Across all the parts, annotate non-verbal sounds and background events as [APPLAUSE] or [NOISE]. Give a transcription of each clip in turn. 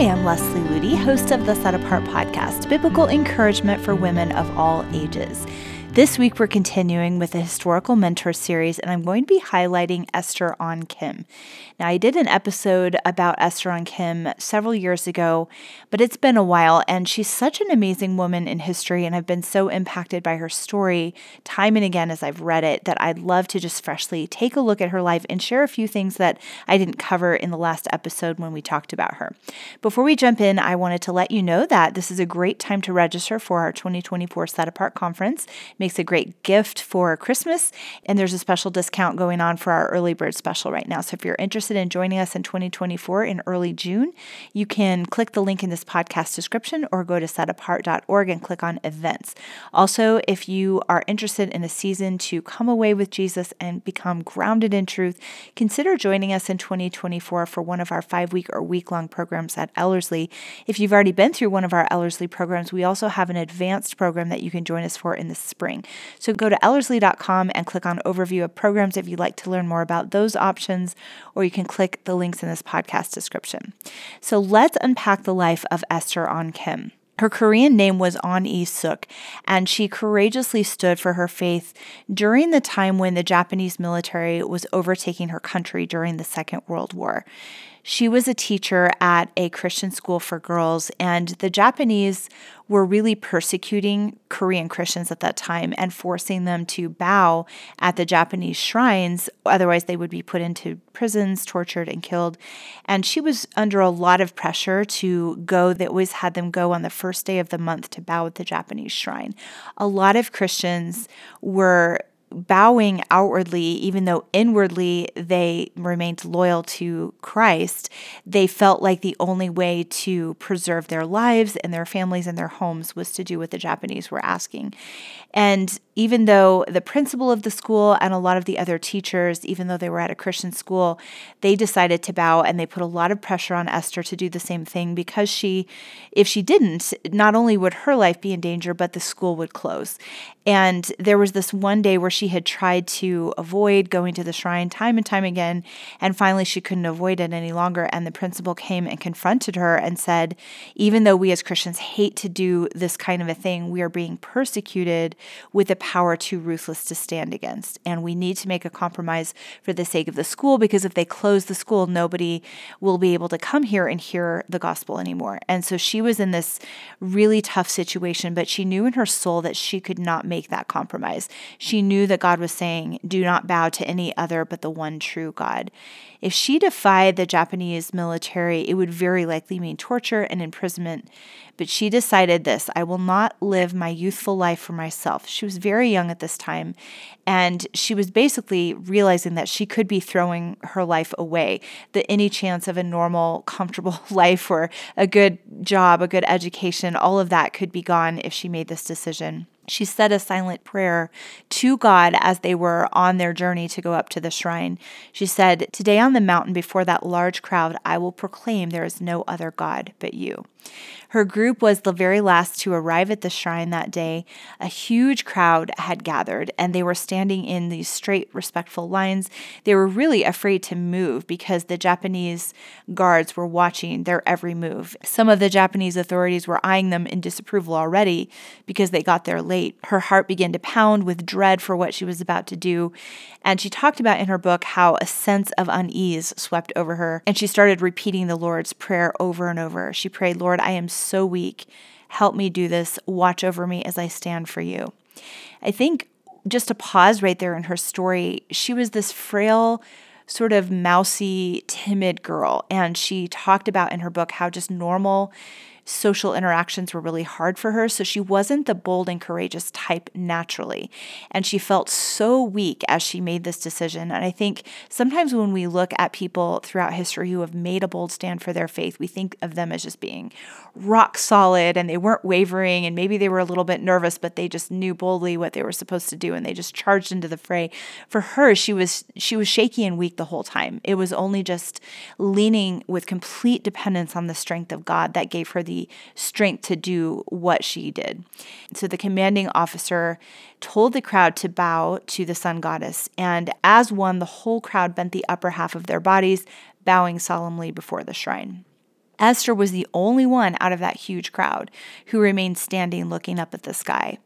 Hi, I'm Leslie Ludy, host of the Set Apart podcast, biblical encouragement for women of all ages. This week, we're continuing with the Historical Mentor series, and I'm going to be highlighting Esther Ahn Kim. Now, I did an episode about Esther Ahn Kim several years ago, but it's been a while, and she's such an amazing woman in history, and I've been so impacted by her story time and again as I've read it that I'd love to just freshly take a look at her life and share a few things that I didn't cover in the last episode when we talked about her. Before we jump in, I wanted to let you know that this is a great time to register for our 2024 Set Apart Conference makes a great gift for Christmas. And there's a special discount going on for our early bird special right now. So if you're interested in joining us in 2024 in early June, you can click the link in this podcast description or go to setapart.org and click on events. Also, if you are interested in a season to come away with Jesus and become grounded in truth, consider joining us in 2024 for one of our five week or week long programs at Ellerslie. If you've already been through one of our Ellerslie programs, we also have an advanced program that you can join us for in the spring spring. So go to Ellerslie.com and click on Overview of Programs if you'd like to learn more about those options, or you can click the links in this podcast description. So let's unpack the life of Esther Ahn Kim. Her Korean name was On E Suk, and she courageously stood for her faith during the time when the Japanese military was overtaking her country during the Second World War. She was a teacher at a Christian school for girls, and the Japanese were really persecuting Korean Christians at that time and forcing them to bow at the Japanese shrines. Otherwise, they would be put into prisons, tortured, and killed. And she was under a lot of pressure to go. They always had them go on the first day of the month to bow at the Japanese shrine. A lot of Christians were bowing outwardly, even though inwardly they remained loyal to Christ, they felt like the only way to preserve their lives and their families and their homes was to do what the Japanese were asking. And even though the principal of the school and a lot of the other teachers, even though they were at a Christian school, they decided to bow and they put a lot of pressure on Esther to do the same thing because she, if she didn't, not only would her life be in danger, but the school would close. And there was this one day where she had tried to avoid going to the shrine time and time again. And finally, she couldn't avoid it any longer. And the principal came and confronted her and said, Even though we as Christians hate to do this kind of a thing, we are being persecuted with a power too ruthless to stand against. And we need to make a compromise for the sake of the school because if they close the school, nobody will be able to come here and hear the gospel anymore. And so she was in this really tough situation, but she knew in her soul that she could not make that compromise. She knew that God was saying, Do not bow to any other but the one true God. If she defied the Japanese military, it would very likely mean torture and imprisonment. But she decided this I will not live my youthful life for myself. She was very young at this time, and she was basically realizing that she could be throwing her life away. That any chance of a normal, comfortable [LAUGHS] life or a good job, a good education, all of that could be gone if she made this decision she said a silent prayer to God as they were on their journey to go up to the shrine. She said, Today on the mountain before that large crowd, I will proclaim there is no other God but you. Her group was the very last to arrive at the shrine that day. A huge crowd had gathered, and they were standing in these straight, respectful lines. They were really afraid to move because the Japanese guards were watching their every move. Some of the Japanese authorities were eyeing them in disapproval already because they got there late. Her heart began to pound with dread for what she was about to do, and she talked about in her book how a sense of unease swept over her, and she started repeating the Lord's Prayer over and over. She prayed, Lord, I am so weak. Help me do this. Watch over me as I stand for you. I think just to pause right there in her story, she was this frail, sort of mousy, timid girl. And she talked about in her book how just normal social interactions were really hard for her. So she wasn't the bold and courageous type naturally. And she felt so weak as she made this decision. And I think sometimes when we look at people throughout history who have made a bold stand for their faith, we think of them as just being rock solid and they weren't wavering. And maybe they were a little bit nervous, but they just knew boldly what they were supposed to do and they just charged into the fray. For her, she was she was shaky and weak the whole time. It was only just leaning with complete dependence on the strength of God that gave her the strength to do what she did. So the commanding officer told the crowd to bow to the sun goddess, and as one, the whole crowd bent the upper half of their bodies, bowing solemnly before the shrine. Esther was the only one out of that huge crowd who remained standing looking up at the sky.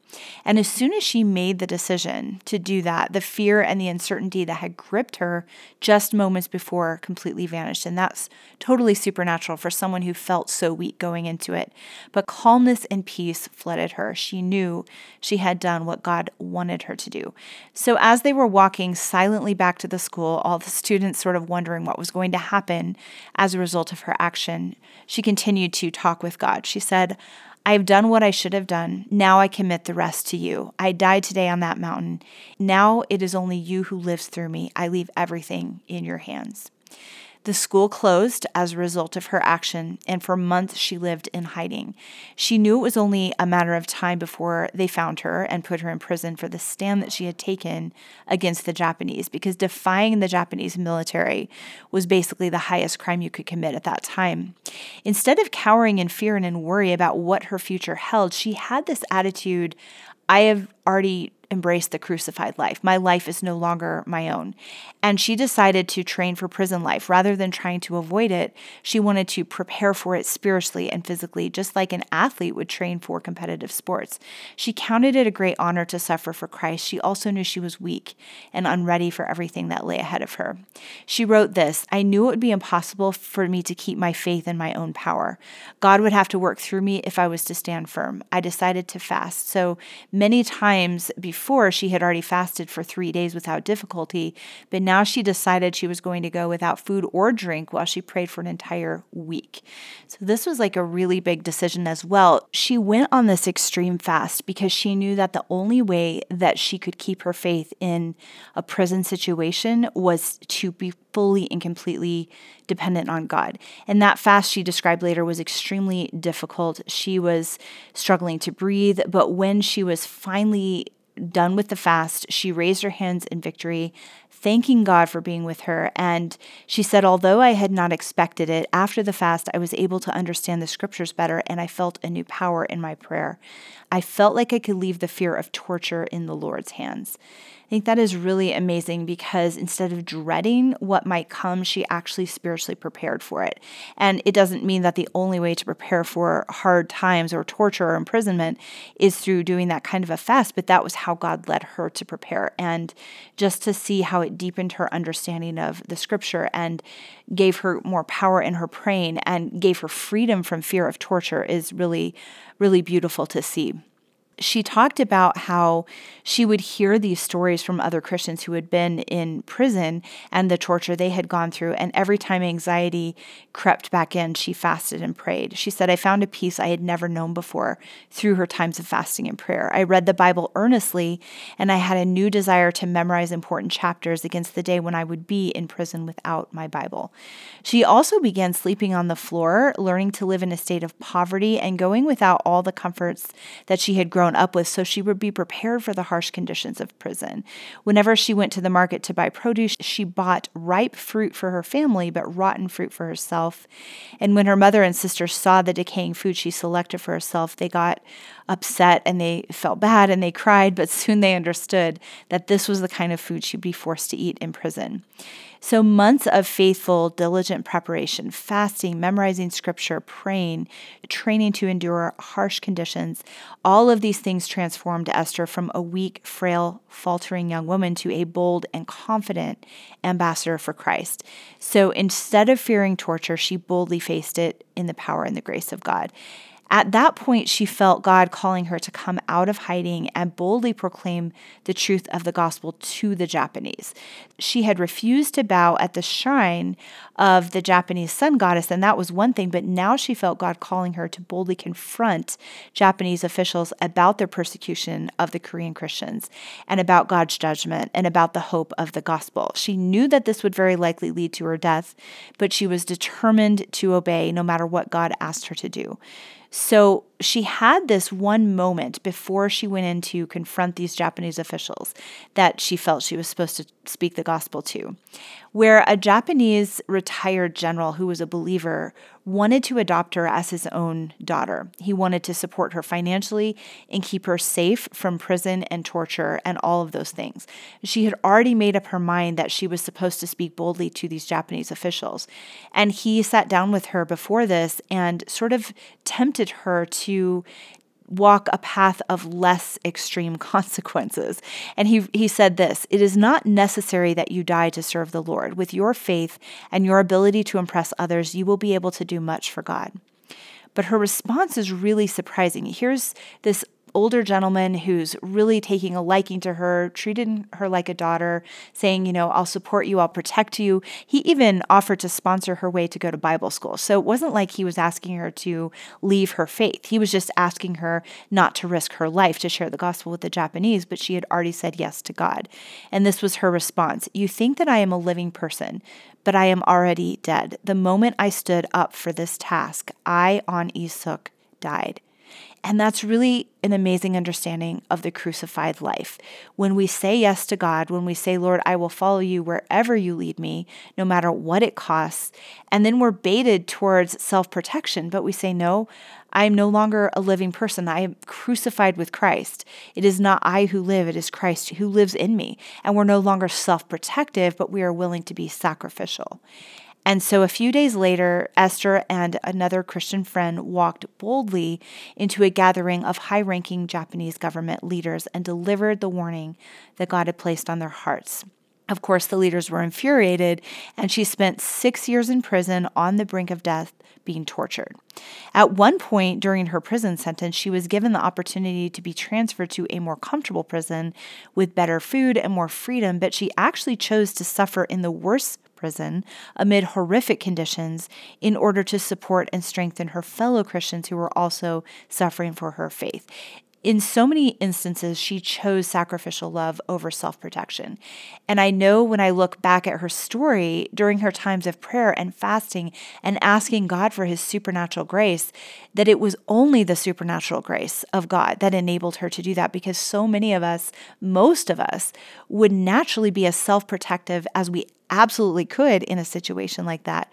And as soon as she made the decision to do that, the fear and the uncertainty that had gripped her just moments before completely vanished. And that's totally supernatural for someone who felt so weak going into it. But calmness and peace flooded her. She knew she had done what God wanted her to do. So as they were walking silently back to the school, all the students sort of wondering what was going to happen as a result of her action, she continued to talk with God. She said, I have done what I should have done. Now I commit the rest to you. I died today on that mountain. Now it is only you who lives through me. I leave everything in your hands. The school closed as a result of her action, and for months she lived in hiding. She knew it was only a matter of time before they found her and put her in prison for the stand that she had taken against the Japanese, because defying the Japanese military was basically the highest crime you could commit at that time. Instead of cowering in fear and in worry about what her future held, she had this attitude I have already embrace the crucified life. My life is no longer my own. And she decided to train for prison life. Rather than trying to avoid it, she wanted to prepare for it spiritually and physically, just like an athlete would train for competitive sports. She counted it a great honor to suffer for Christ. She also knew she was weak and unready for everything that lay ahead of her. She wrote this I knew it would be impossible for me to keep my faith in my own power. God would have to work through me if I was to stand firm. I decided to fast. So many times before, before, she had already fasted for three days without difficulty, but now she decided she was going to go without food or drink while she prayed for an entire week. So, this was like a really big decision as well. She went on this extreme fast because she knew that the only way that she could keep her faith in a prison situation was to be fully and completely dependent on God. And that fast she described later was extremely difficult. She was struggling to breathe, but when she was finally done with the fast, she raised her hands in victory, thanking God for being with her. And she said, Although I had not expected it, after the fast, I was able to understand the scriptures better and I felt a new power in my prayer. I felt like I could leave the fear of torture in the Lord's hands. I think that is really amazing because instead of dreading what might come, she actually spiritually prepared for it. And it doesn't mean that the only way to prepare for hard times or torture or imprisonment is through doing that kind of a fast, but that was how God led her to prepare. And just to see how it deepened her understanding of the scripture and gave her more power in her praying and gave her freedom from fear of torture is really, really beautiful to see she talked about how she would hear these stories from other Christians who had been in prison and the torture they had gone through. And every time anxiety crept back in, she fasted and prayed. She said, I found a peace I had never known before through her times of fasting and prayer. I read the Bible earnestly, and I had a new desire to memorize important chapters against the day when I would be in prison without my Bible. She also began sleeping on the floor, learning to live in a state of poverty, and going without all the comforts that she had grown grown up with so she would be prepared for the harsh conditions of prison. Whenever she went to the market to buy produce, she bought ripe fruit for her family, but rotten fruit for herself. And when her mother and sister saw the decaying food she selected for herself, they got upset and they felt bad and they cried, but soon they understood that this was the kind of food she'd be forced to eat in prison. So, months of faithful, diligent preparation, fasting, memorizing scripture, praying, training to endure harsh conditions, all of these things transformed Esther from a weak, frail, faltering young woman to a bold and confident ambassador for Christ. So, instead of fearing torture, she boldly faced it in the power and the grace of God. At that point, she felt God calling her to come out of hiding and boldly proclaim the truth of the gospel to the Japanese. She had refused to bow at the shrine of the Japanese sun goddess, and that was one thing, but now she felt God calling her to boldly confront Japanese officials about their persecution of the Korean Christians and about God's judgment and about the hope of the gospel. She knew that this would very likely lead to her death, but she was determined to obey no matter what God asked her to do. So she had this one moment before she went in to confront these Japanese officials that she felt she was supposed to speak the gospel to, where a Japanese retired general who was a believer wanted to adopt her as his own daughter. He wanted to support her financially and keep her safe from prison and torture and all of those things. She had already made up her mind that she was supposed to speak boldly to these Japanese officials. And he sat down with her before this and sort of tempted her to walk a path of less extreme [LAUGHS] consequences. And he, he said this It is not necessary that you die to serve the Lord. With your faith and your ability to impress others, you will be able to do much for God. But her response is really surprising. Here's this older gentleman who's really taking a liking to her, treating her like a daughter, saying, you know, I'll support you, I'll protect you. He even offered to sponsor her way to go to Bible school. So it wasn't like he was asking her to leave her faith. He was just asking her not to risk her life to share the gospel with the Japanese, but she had already said yes to God. And this was her response You think that I am a living person, but I am already dead. The moment I stood up for this task, I on Isuk died. And that's really an amazing understanding of the crucified life. When we say yes to God, when we say, Lord, I will follow you wherever you lead me, no matter what it costs, and then we're baited towards self protection, but we say, No, I am no longer a living person. I am crucified with Christ. It is not I who live, it is Christ who lives in me. And we're no longer self protective, but we are willing to be sacrificial. And so a few days later, Esther and another Christian friend walked boldly into a gathering of high ranking Japanese government leaders and delivered the warning that God had placed on their hearts. Of course, the leaders were infuriated, and she spent six years in prison on the brink of death being tortured. At one point during her prison sentence, she was given the opportunity to be transferred to a more comfortable prison with better food and more freedom, but she actually chose to suffer in the worst prison amid horrific conditions in order to support and strengthen her fellow Christians who were also suffering for her faith in so many instances, she chose sacrificial love over self protection. And I know when I look back at her story during her times of prayer and fasting and asking God for his supernatural grace, that it was only the supernatural grace of God that enabled her to do that because so many of us, most of us, would naturally be as self protective as we absolutely could in a situation like that.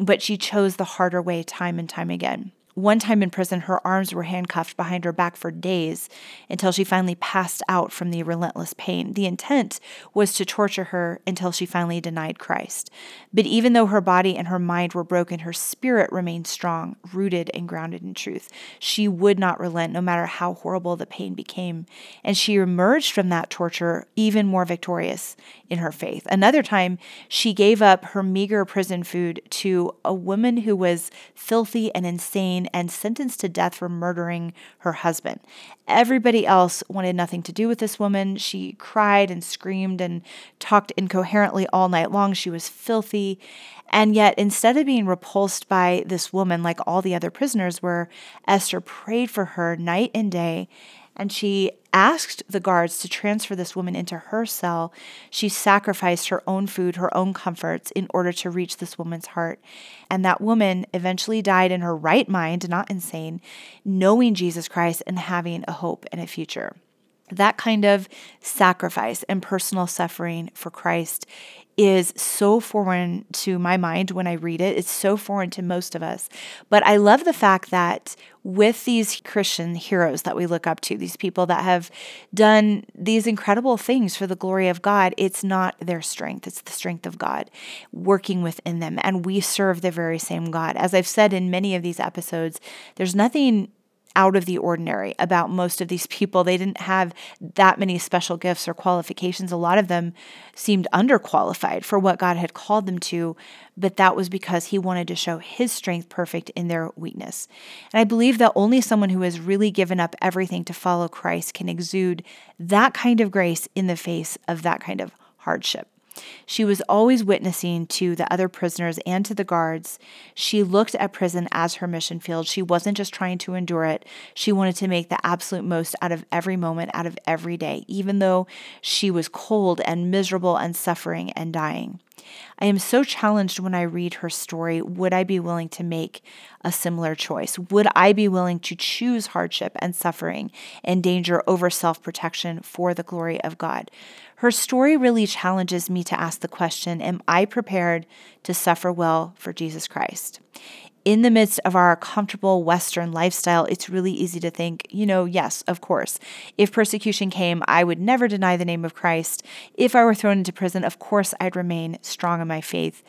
But she chose the harder way time and time again. One time in prison, her arms were handcuffed behind her back for days until she finally passed out from the relentless pain. The intent was to torture her until she finally denied Christ. But even though her body and her mind were broken, her spirit remained strong, rooted and grounded in truth. She would not relent no matter how horrible the pain became. And she emerged from that torture even more victorious in her faith. Another time, she gave up her meager prison food to a woman who was filthy and insane and sentenced to death for murdering her husband. Everybody else wanted nothing to do with this woman. She cried and screamed and talked incoherently all night long. She was filthy. And yet, instead of being repulsed by this woman like all the other prisoners were, Esther prayed for her night and day and she asked the guards to transfer this woman into her cell. She sacrificed her own food, her own comforts in order to reach this woman's heart. And that woman eventually died in her right mind, not insane, knowing Jesus Christ and having a hope and a future. That kind of sacrifice and personal suffering for Christ is so foreign to my mind when I read it. It's so foreign to most of us. But I love the fact that with these Christian heroes that we look up to, these people that have done these incredible things for the glory of God, it's not their strength, it's the strength of God working within them. And we serve the very same God. As I've said in many of these episodes, there's nothing out of the ordinary about most of these people. They didn't have that many special gifts or qualifications. A lot of them seemed underqualified for what God had called them to, but that was because He wanted to show His strength perfect in their weakness. And I believe that only someone who has really given up everything to follow Christ can exude that kind of grace in the face of that kind of hardship. She was always witnessing to the other prisoners and to the guards. She looked at prison as her mission field. She wasn't just trying to endure it, she wanted to make the absolute most out of every moment, out of every day, even though she was cold and miserable and suffering and dying. I am so challenged when I read her story. Would I be willing to make a similar choice? Would I be willing to choose hardship and suffering and danger over self protection for the glory of God? Her story really challenges me to ask the question Am I prepared to suffer well for Jesus Christ? In the midst of our comfortable Western lifestyle, it's really easy to think, you know, yes, of course. If persecution came, I would never deny the name of Christ. If I were thrown into prison, of course, I'd remain strong in my faith.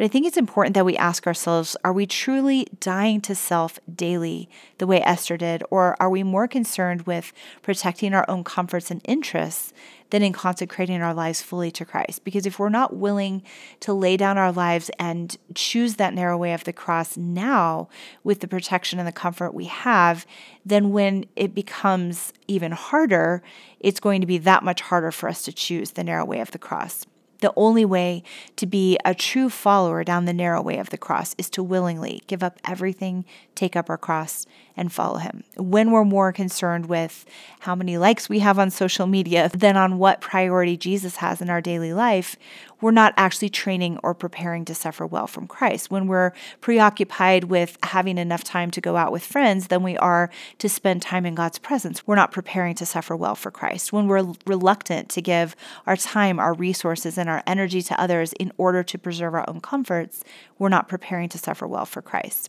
But I think it's important that we ask ourselves are we truly dying to self daily the way Esther did, or are we more concerned with protecting our own comforts and interests than in consecrating our lives fully to Christ? Because if we're not willing to lay down our lives and choose that narrow way of the cross now with the protection and the comfort we have, then when it becomes even harder, it's going to be that much harder for us to choose the narrow way of the cross. The only way to be a true follower down the narrow way of the cross is to willingly give up everything, take up our cross, and follow Him. When we're more concerned with how many likes we have on social media than on what priority Jesus has in our daily life, we're not actually training or preparing to suffer well from Christ. When we're preoccupied with having enough time to go out with friends than we are to spend time in God's presence, we're not preparing to suffer well for Christ. When we're reluctant to give our time, our resources, and our energy to others in order to preserve our own comforts, we're not preparing to suffer well for Christ.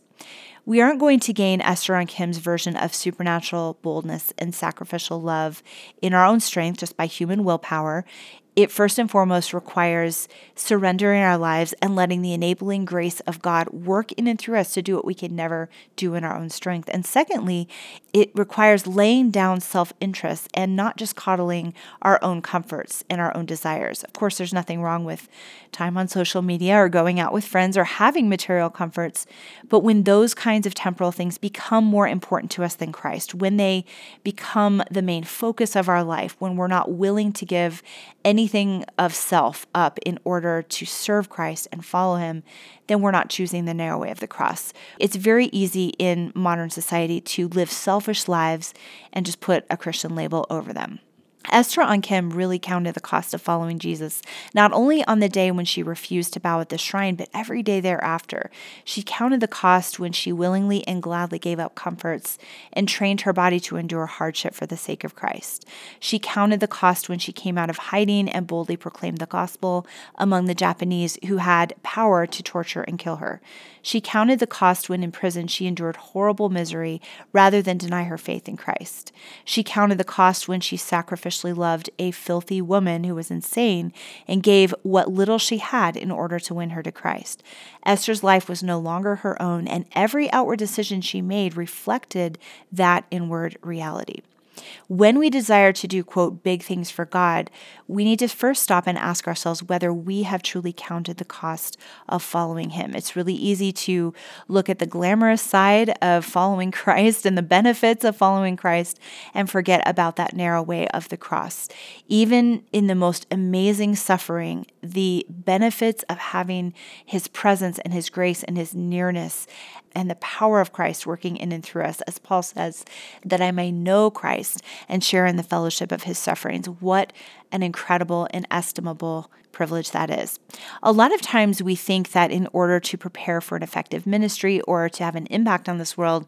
We aren't going to gain Esther Ahn Kim's version of supernatural boldness and sacrificial love in our own strength just by human willpower it first and foremost requires surrendering our lives and letting the enabling grace of God work in and through us to do what we can never do in our own strength. And secondly, it requires laying down self interest and not just coddling our own comforts and our own desires. Of course, there's nothing wrong with time on social media or going out with friends or having material comforts, but when those kinds of temporal things become more important to us than Christ, when they become the main focus of our life, when we're not willing to give anything of self up in order to serve Christ and follow Him, then we're not choosing the narrow way of the cross. It's very easy in modern society to live selfish lives and just put a Christian label over them. Esther Ahn Kim really counted the cost of following Jesus, not only on the day when she refused to bow at the shrine, but every day thereafter. She counted the cost when she willingly and gladly gave up comforts and trained her body to endure hardship for the sake of Christ. She counted the cost when she came out of hiding and boldly proclaimed the gospel among the Japanese who had power to torture and kill her. She counted the cost when in prison she endured horrible misery rather than deny her faith in Christ. She counted the cost when she sacrificially loved a filthy woman who was insane and gave what little she had in order to win her to Christ. Esther's life was no longer her own, and every outward decision she made reflected that inward reality. When we desire to do, quote, big things for God, we need to first stop and ask ourselves whether we have truly counted the cost of following Him. It's really easy to look at the glamorous side of following [LAUGHS] Christ and the benefits of following Christ and forget about that narrow way of the cross. Even in the most amazing suffering, the benefits of having His presence and His grace and His nearness and the power of Christ working in and through us, as Paul says, that I may know Christ and share in the fellowship of his sufferings. What an incredible, inestimable privilege that is. A lot of times we think that in order to prepare for an effective ministry or to have an impact on this world,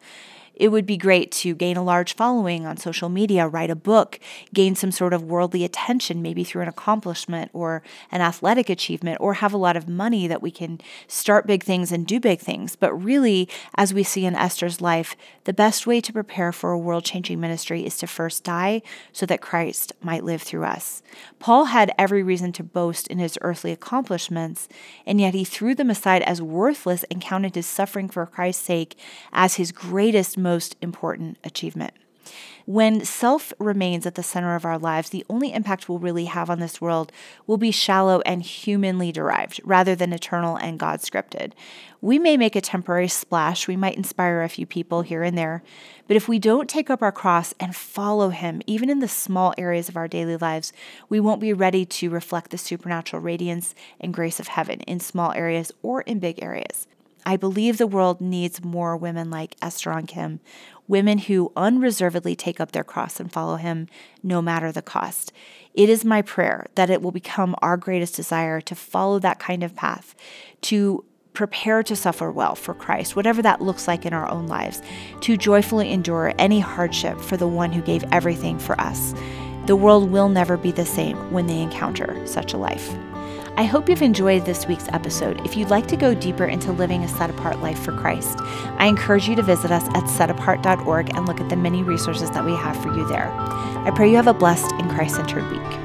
it would be great to gain a large following on social media, write a book, gain some sort of worldly attention, maybe through an accomplishment or an athletic achievement, or have a lot of money that we can start big things and do big things. But really, as we see in Esther's life, the best way to prepare for a world changing ministry is to first die so that Christ might live through us. Paul had every reason to boast in his earthly accomplishments, and yet he threw them aside as worthless and counted his suffering for Christ's sake as his greatest most important achievement. When self remains at the center of our lives, the only impact we'll really have on this world will be shallow and humanly derived rather than eternal and God scripted. We may make a temporary splash, we might inspire a few people here and there, but if we don't take up our cross and follow Him, even in the small areas of our daily lives, we won't be ready to reflect the supernatural radiance and grace of heaven in small areas or in big areas. I believe the world needs more women like Esther Ahn Kim, women who unreservedly take up their cross and follow him no matter the cost. It is my prayer that it will become our greatest desire to follow that kind of path, to prepare to suffer well for Christ, whatever that looks like in our own lives, to joyfully endure any hardship for the one who gave everything for us. The world will never be the same when they encounter such a life. I hope you've enjoyed this week's episode. If you'd like to go deeper into living a set apart life for Christ, I encourage you to visit us at setapart.org and look at the many resources that we have for you there. I pray you have a blessed and Christ centered week.